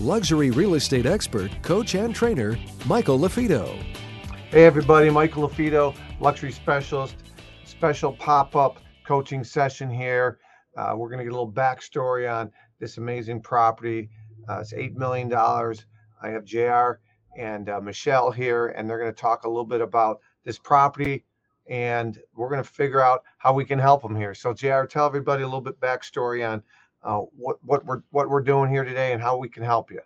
luxury real estate expert, coach, and trainer, Michael LaFido. Hey, everybody, Michael LaFido, luxury specialist, special pop up coaching session here. Uh, we're going to get a little backstory on this amazing property. Uh, it's $8 million. I have JR and uh, Michelle here, and they're going to talk a little bit about this property and we're going to figure out how we can help them here. So, JR, tell everybody a little bit backstory on uh, what what we're what we're doing here today and how we can help you.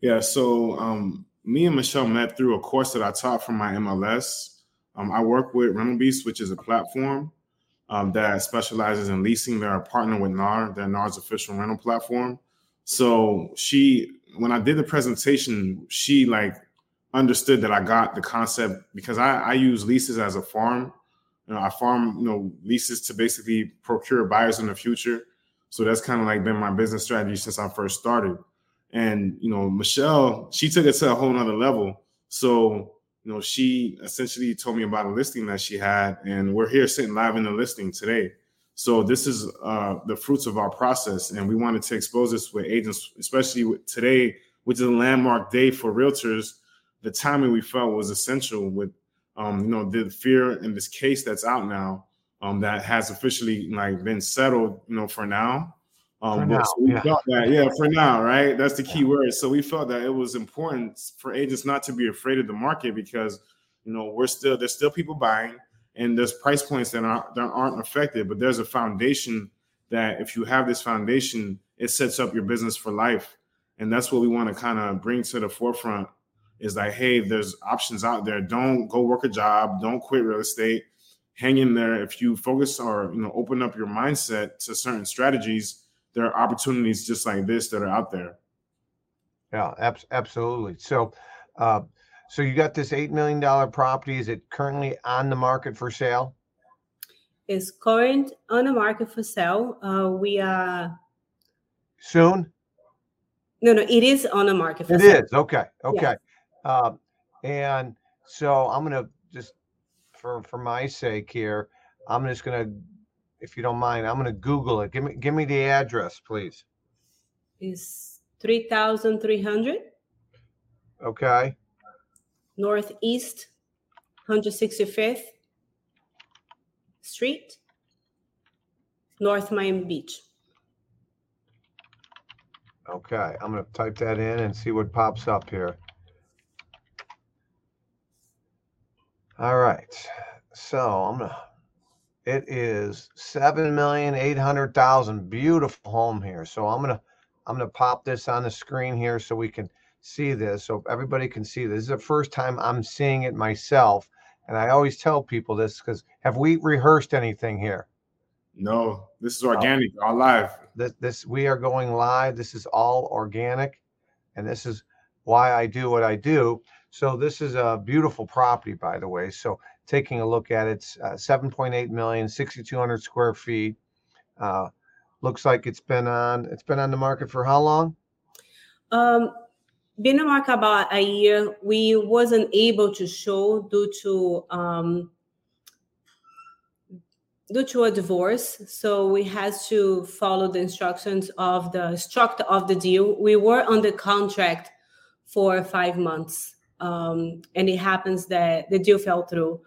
Yeah, so um, me and Michelle met through a course that I taught from my MLS. Um, I work with Rental Beast, which is a platform um, that specializes in leasing. They're a partner with NAR, they're NAR's official rental platform. So she, when I did the presentation, she like understood that I got the concept because I, I use leases as a farm. You know, I farm, you know, leases to basically procure buyers in the future. So that's kind of like been my business strategy since I first started. And you know, Michelle, she took it to a whole nother level. So, you know, she essentially told me about a listing that she had, and we're here sitting live in the listing today. So this is uh, the fruits of our process, and we wanted to expose this with agents, especially today, which is a landmark day for realtors. The timing we felt was essential with, um, you know, the fear in this case that's out now um, that has officially like been settled, you know, for now. Um, for now, so we yeah. felt that, yeah, for now, right? That's the key yeah. word. So we felt that it was important for agents not to be afraid of the market because, you know, we're still there's still people buying, and there's price points that aren't that aren't affected, but there's a foundation that if you have this foundation, it sets up your business for life, and that's what we want to kind of bring to the forefront. Is like, hey, there's options out there. Don't go work a job. Don't quit real estate hang in there. If you focus or you know open up your mindset to certain strategies, there are opportunities just like this that are out there. Yeah, ab- absolutely. So, uh, so you got this eight million dollar property. Is it currently on the market for sale? Is current on the market for sale. Uh, we are soon. No, no, it is on the market. For it sale. is okay. Okay, yes. uh, and so I'm gonna just for for my sake here, I'm just gonna, if you don't mind, I'm gonna Google it. Give me give me the address, please. Is three thousand three hundred. Okay. Northeast, hundred sixty fifth Street, North Miami Beach. Okay, I'm gonna type that in and see what pops up here. All right. So I'm gonna it is seven million eight hundred thousand. Beautiful home here. So I'm gonna I'm gonna pop this on the screen here so we can see this. So everybody can see this. This is the first time I'm seeing it myself. And I always tell people this because have we rehearsed anything here? No, this is oh. organic, all live. This, this we are going live. This is all organic, and this is why I do what I do. So this is a beautiful property, by the way. So taking a look at it, it's uh, 7.8 million, 6,200 square feet. Uh, looks like it's been on. It's been on the market for how long? Um, been on the market about a year. We wasn't able to show due to um, due to a divorce so we had to follow the instructions of the structure of the deal we were under contract for five months um, and it happens that the deal fell through.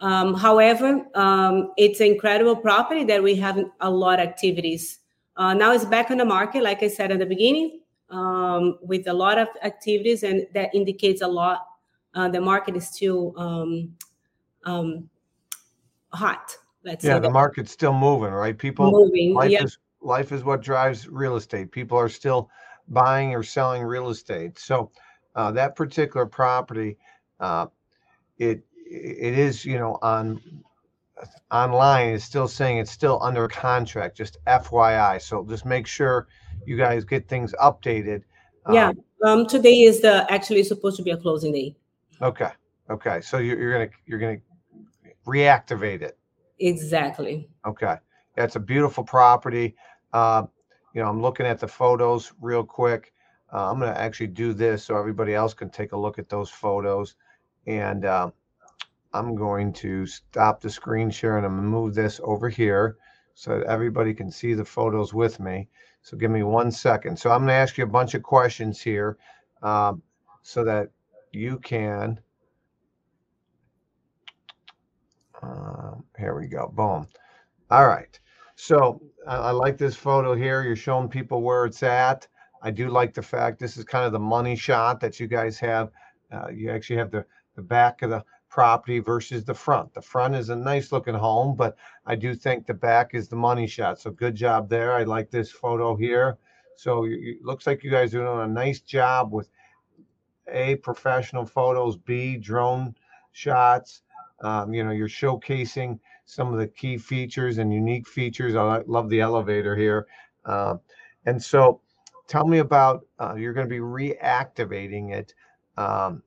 Um, however, um, it's an incredible property that we have a lot of activities. Uh, now it's back on the market, like I said at the beginning, um, with a lot of activities, and that indicates a lot. Uh, the market is still um, um, hot. Let's yeah, the market's still moving, right? People moving. Life yeah. is life is what drives real estate. People are still buying or selling real estate. So uh, that particular property, uh, it it is you know on online is still saying it's still under contract. Just FYI, so just make sure you guys get things updated. Um, yeah. Um, today is the actually supposed to be a closing day. Okay. Okay. So you're, you're gonna you're gonna reactivate it. Exactly. Okay. That's a beautiful property. Uh, you know, I'm looking at the photos real quick. Uh, I'm going to actually do this so everybody else can take a look at those photos. And uh, I'm going to stop the screen share and I'm going to move this over here so that everybody can see the photos with me. So give me one second. So I'm going to ask you a bunch of questions here um, so that you can. Uh, here we go. Boom. All right. So I, I like this photo here. You're showing people where it's at. I do like the fact this is kind of the money shot that you guys have. Uh, you actually have the, the back of the property versus the front. The front is a nice looking home, but I do think the back is the money shot. So good job there. I like this photo here. So it looks like you guys are doing a nice job with A, professional photos, B, drone shots. Um, you know, you're showcasing some of the key features and unique features. I love the elevator here. Uh, and so tell me about, uh, you're going to be reactivating it. Um,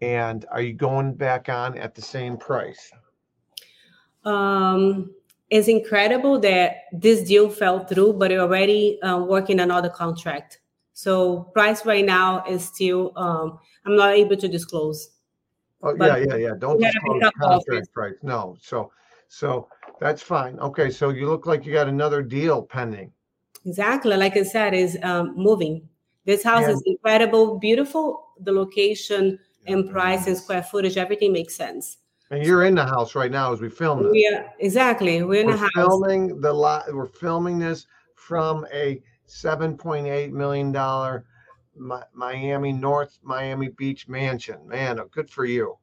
and are you going back on at the same price? Um, it's incredible that this deal fell through, but we're already uh, working another contract. So price right now is still, um, I'm not able to disclose. Oh, yeah, yeah, yeah. Don't disclose contract price. No. So so that's fine. Okay, so you look like you got another deal pending. Exactly. Like I said, is um, moving. This house and, is incredible, beautiful. The location and price and square footage, everything makes sense. And you're in the house right now as we film this. Yeah, exactly. We're in we're the house. Filming the lot. We're filming this from a 7.8 million dollar Miami North Miami Beach mansion. Man, good for you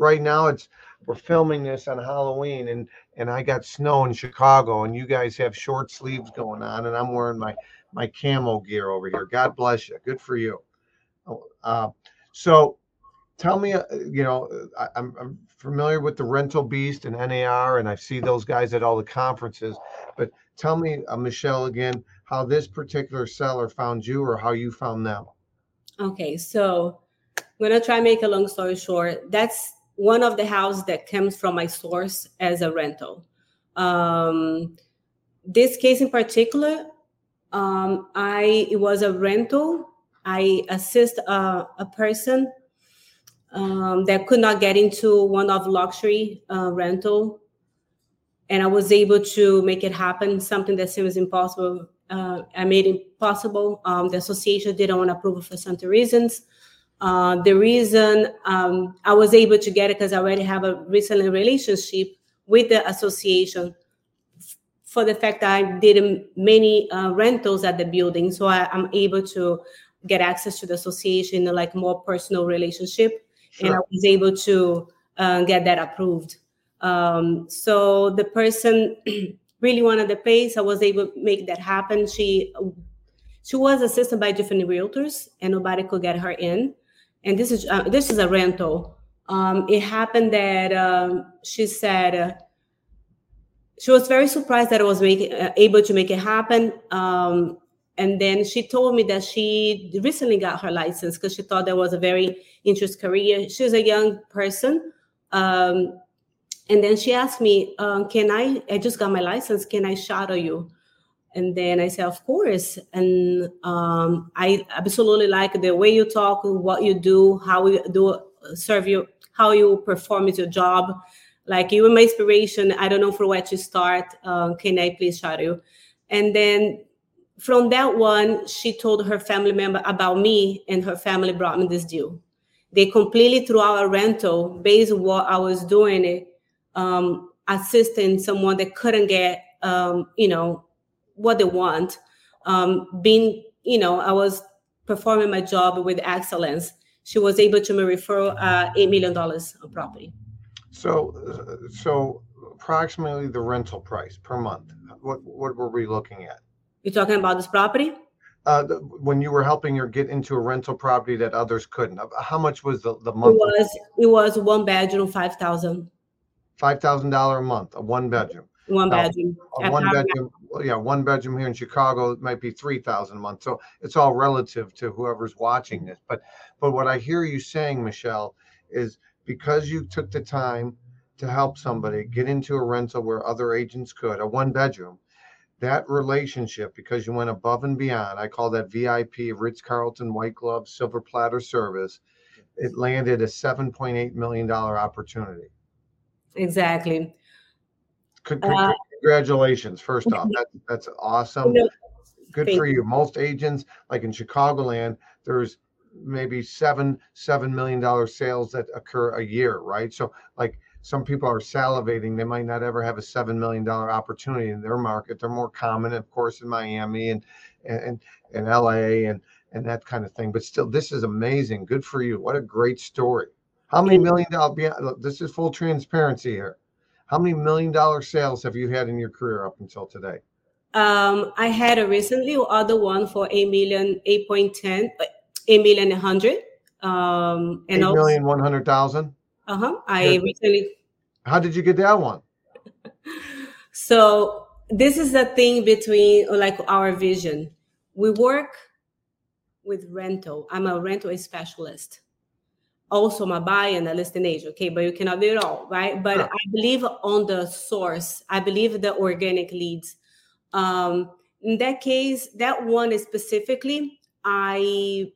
right now it's we're filming this on Halloween and and I got snow in Chicago and you guys have short sleeves going on and I'm wearing my my camo gear over here. God bless you. Good for you. Oh, uh, so tell me, uh, you know, I, am I'm, I'm familiar with the rental beast and NAR and I see those guys at all the conferences, but tell me, uh, Michelle, again, how this particular seller found you or how you found them. Okay, so I'm gonna try and make a long story short. That's one of the houses that comes from my source as a rental. Um, this case in particular, um, I it was a rental. I assist a, a person um, that could not get into one of luxury uh, rental, and I was able to make it happen. Something that seems impossible, uh, I made it possible. Um, the association didn't want to approve for certain reasons. Uh, the reason um, I was able to get it because I already have a recent relationship with the association for the fact that I did many uh, rentals at the building. So I, am able to get access to the association like more personal relationship. Sure. And I was able to uh, get that approved. Um, so the person really wanted the place. I was able to make that happen. She she was assisted by different realtors and nobody could get her in and this is uh, this is a rental. Um, it happened that um, she said uh, she was very surprised that I was making, uh, able to make it happen. Um, and then she told me that she recently got her license because she thought that was a very interesting career. She was a young person. Um, and then she asked me, um, "Can I? I just got my license. Can I shadow you?" And then I said, of course. And um, I absolutely like the way you talk, what you do, how you do serve you, how you perform with your job. Like you were my inspiration. I don't know for where to start. Uh, can I please shout you? And then from that one, she told her family member about me, and her family brought me this deal. They completely threw out a rental based on what I was doing, um, assisting someone that couldn't get, um, you know, what they want. Um, being, you know, I was performing my job with excellence. She was able to refer uh, eight million dollars of property. So, so approximately the rental price per month. What what were we looking at? You're talking about this property? Uh, the, when you were helping her get into a rental property that others couldn't, uh, how much was the the month? It was it was one bedroom, five thousand. Five thousand dollar a month, a one bedroom. One bedroom. A one bedroom well, yeah, one bedroom here in Chicago it might be three thousand a month. So it's all relative to whoever's watching this. But but what I hear you saying, Michelle, is because you took the time to help somebody get into a rental where other agents could, a one bedroom, that relationship, because you went above and beyond, I call that VIP, Ritz Carlton White Glove Silver Platter Service, it landed a $7.8 million opportunity. Exactly. uh, congratulations, first off. That, that's awesome. Good for you. Most agents, like in Chicagoland, there's maybe seven, seven million dollar sales that occur a year, right? So, like, some people are salivating. They might not ever have a seven million dollar opportunity in their market. They're more common, of course, in Miami and and and LA and and that kind of thing. But still, this is amazing. Good for you. What a great story. How many million dollar? This is full transparency here. How many million dollar sales have you had in your career up until today? Um, I had a recently other one for a million, eight point ten, a million hundred. Um, and million one hundred thousand. Uh huh. I recently. How did you get that one? so this is the thing between like our vision. We work with rental. I'm a rental specialist. Also, my buy and a listing agent. Okay, but you cannot do it all, right? But I believe on the source. I believe the organic leads. Um, in that case, that one is specifically, I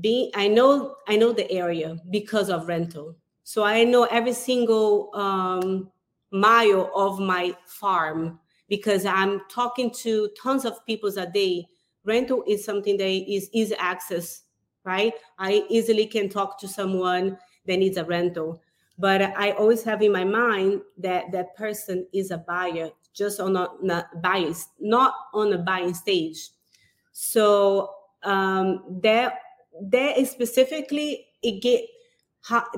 being i know i know the area because of rental so i know every single um, mile of my farm because i'm talking to tons of people a day rental is something that is easy access right? I easily can talk to someone that needs a rental. But i always have in my mind that that person is a buyer just on a not not on a buying stage. So um, that that is specifically it get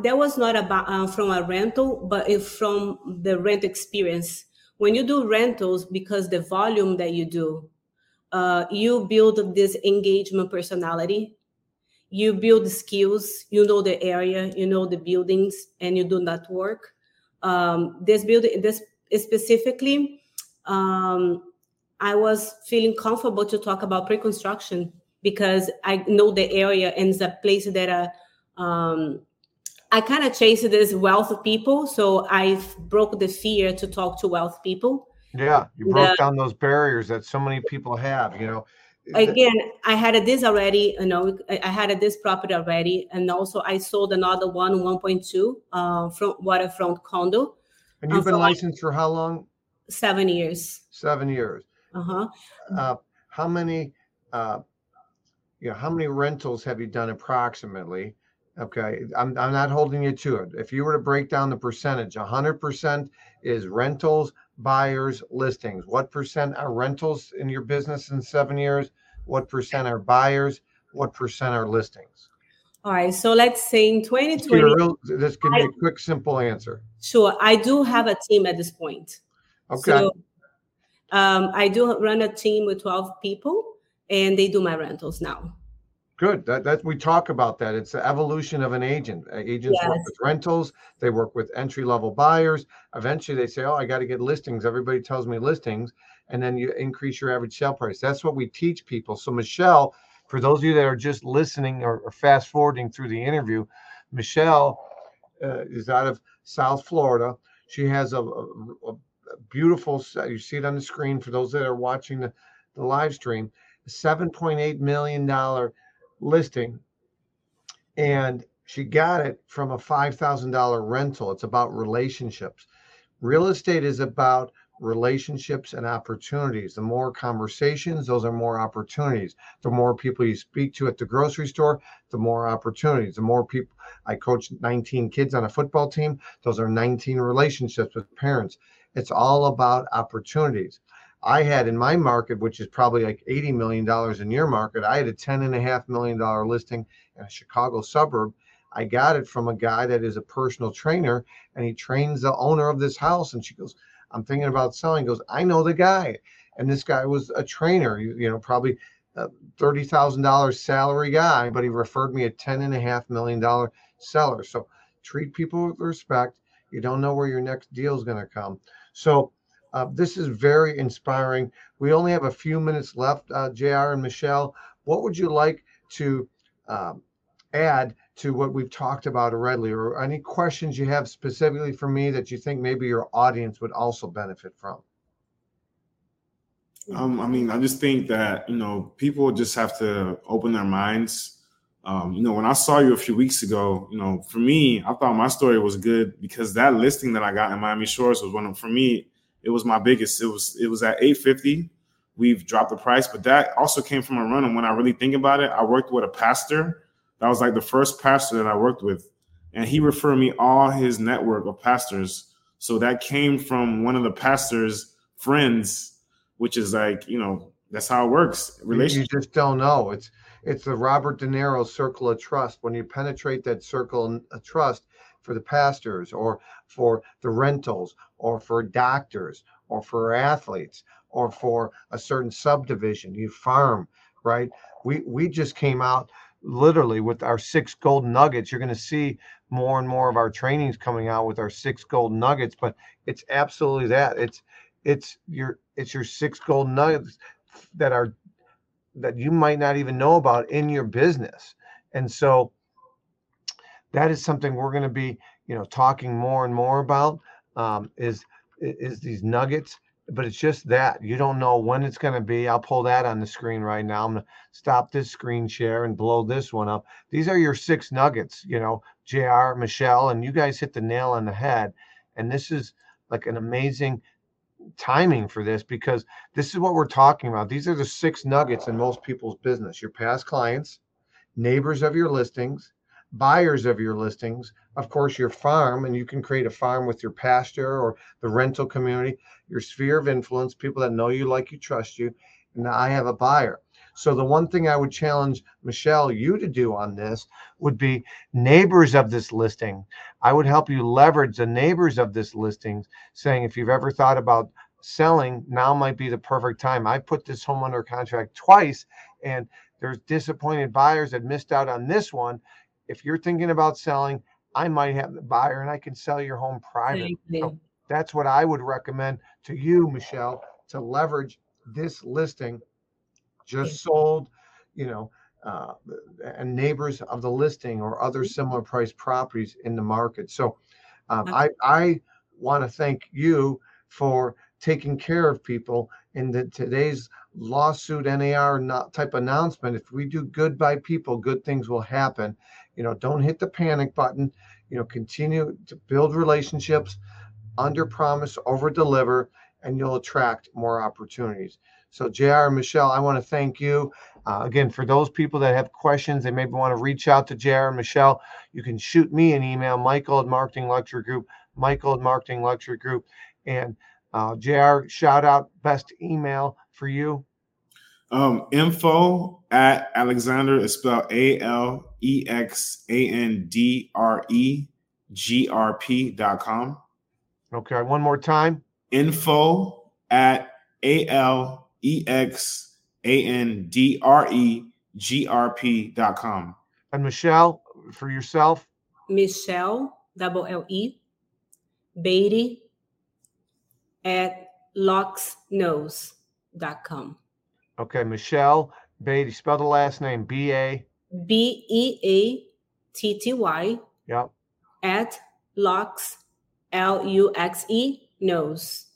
that was not about uh, from a rental but from the rent experience. When you do rentals because the volume that you do uh, you build this engagement personality you build skills you know the area you know the buildings and you do that work um, this building this specifically um, i was feeling comfortable to talk about pre-construction because I know the area and it's a place that uh, um, I kind of chase this wealth of people. So I broke the fear to talk to wealth people. Yeah, you broke the, down those barriers that so many people have. You know, again, I had a this already. You know, I had a this property already, and also I sold another one, 1.2, uh, from waterfront condo. And you've uh, been licensed for how long? Seven years. Seven years. Uh-huh. Uh, how many uh, you know, how many rentals have you done approximately? Okay, I'm, I'm not holding you to it. If you were to break down the percentage, 100% is rentals, buyers, listings. What percent are rentals in your business in seven years? What percent are buyers? What percent are listings? All right, so let's say in 2020. Real, just give me I, a quick, simple answer. Sure, I do have a team at this point. Okay. So, um, I do run a team with 12 people and they do my rentals now. Good. That that we talk about that. It's the evolution of an agent. Agents yes. work with rentals. They work with entry level buyers. Eventually, they say, "Oh, I got to get listings." Everybody tells me listings, and then you increase your average sale price. That's what we teach people. So, Michelle, for those of you that are just listening or, or fast forwarding through the interview, Michelle uh, is out of South Florida. She has a, a, a beautiful. You see it on the screen for those that are watching the, the live stream $7.8 million listing. And she got it from a $5,000 rental. It's about relationships. Real estate is about relationships and opportunities. The more conversations, those are more opportunities. The more people you speak to at the grocery store, the more opportunities. The more people, I coach 19 kids on a football team, those are 19 relationships with parents. It's all about opportunities. I had in my market, which is probably like $80 million in your market, I had a $10.5 million listing in a Chicago suburb. I got it from a guy that is a personal trainer and he trains the owner of this house. And she goes, I'm thinking about selling. He goes, I know the guy. And this guy was a trainer, you, know, probably a $30,000 salary guy, but he referred me a $10.5 million seller. So treat people with respect. You don't know where your next deal is going to come. So Uh, this is very inspiring. We only have a few minutes left, uh, JR and Michelle. What would you like to um, add to what we've talked about already, or any questions you have specifically for me that you think maybe your audience would also benefit from? Um, I mean, I just think that you know people just have to open their minds. Um, you know, when I saw you a few weeks ago, you know, for me, I thought my story was good because that listing that I got in Miami Shores was one of for me. It was my biggest. It was it was at 850. We've dropped the price, but that also came from a run. And when I really think about it, I worked with a pastor. That was like the first pastor that I worked with, and he referred me all his network of pastors. So that came from one of the pastor's friends which is like you know that's how it works. Relationship. You just don't know. It's it's the Robert De Niro circle of trust. When you penetrate that circle of trust for the pastors, or for the rentals, or for doctors, or for athletes, or for a certain subdivision, you farm, right? We we just came out literally with our six gold nuggets. You're going to see more and more of our trainings coming out with our six gold nuggets, but it's absolutely that. It's it's your it's your six gold nuggets that are that you might not even know about in your business and so that is something we're going to be you know talking more and more about um, is is these nuggets but it's just that you don't know when it's going to be i'll pull that on the screen right now i'm going to stop this screen share and blow this one up these are your six nuggets you know jr michelle and you guys hit the nail on the head and this is like an amazing timing for this because this is what we're talking about. These are the six nuggets in most people's business your past clients, neighbors of your listings, buyers of your listings, of course, your farm, and you can create a farm with your pasture or the rental community, your sphere of influence, people that know you, like you, trust you. And I have a buyer. So the one thing I would challenge Michelle you to do on this would be neighbors of this listing. I would help you leverage the neighbors of this listing, saying if you've ever thought about selling, now might be the perfect time. I put this home under contract twice, and there's disappointed buyers that missed out on this one. If you're thinking about selling, I might have the buyer and I can sell your home private. So that's what I would recommend to you, Michelle, to leverage this listing just sold, you know, uh, and neighbors of the listing or other mm-hmm. similar price properties in the market. So um, I, I want to thank you for taking care of people in the today's lawsuit NAR type announcement. If we do good by people, good things will happen. You know, don't hit the panic button. You know, continue to build relationships, under promise, over deliver, and you'll attract more opportunities. So, JR and Michelle, I want to thank you. Uh, again, for those people that have questions, they maybe want to reach out to JR and Michelle, you can shoot me an email, Michael at Marketing Luxury Group, Michael at Marketing Luxury Group. And uh, JR, shout out, best email for you. Um, info at Alexandre is spelled A L E X A N D R E G R P dot com. Okay, one more time. Info at A L E X A N D R E G R P dot com. And Michelle, for yourself? Michelle, double L E, Beatty at com. Okay, Michelle Beatty, spell the last name B A B E A T T Y. Yep. At Lux, L U X E, knows.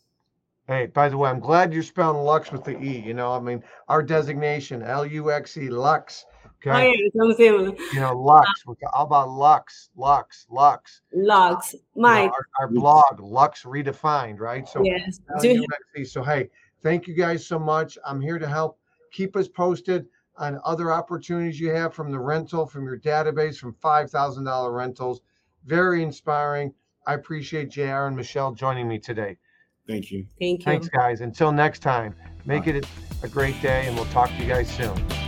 Hey, by the way, I'm glad you're spelling Lux with the E. You know, I mean, our designation, L U X E, Lux. Okay. Oh, yeah, you know, Lux. Uh, how about Lux? Lux, Lux. Lux. My you know, our, our, blog, Lux Redefined, right? So, yes. Uh, L-U-X-E. So, hey, thank you guys so much. I'm here to help. Keep us posted on other opportunities you have from the rental, from your database, from $5,000 rentals. Very inspiring. I appreciate JR and Michelle joining me today. Thank you. Thank you. Thanks, guys. Until next time, make Bye. it a great day, and we'll talk to you guys soon.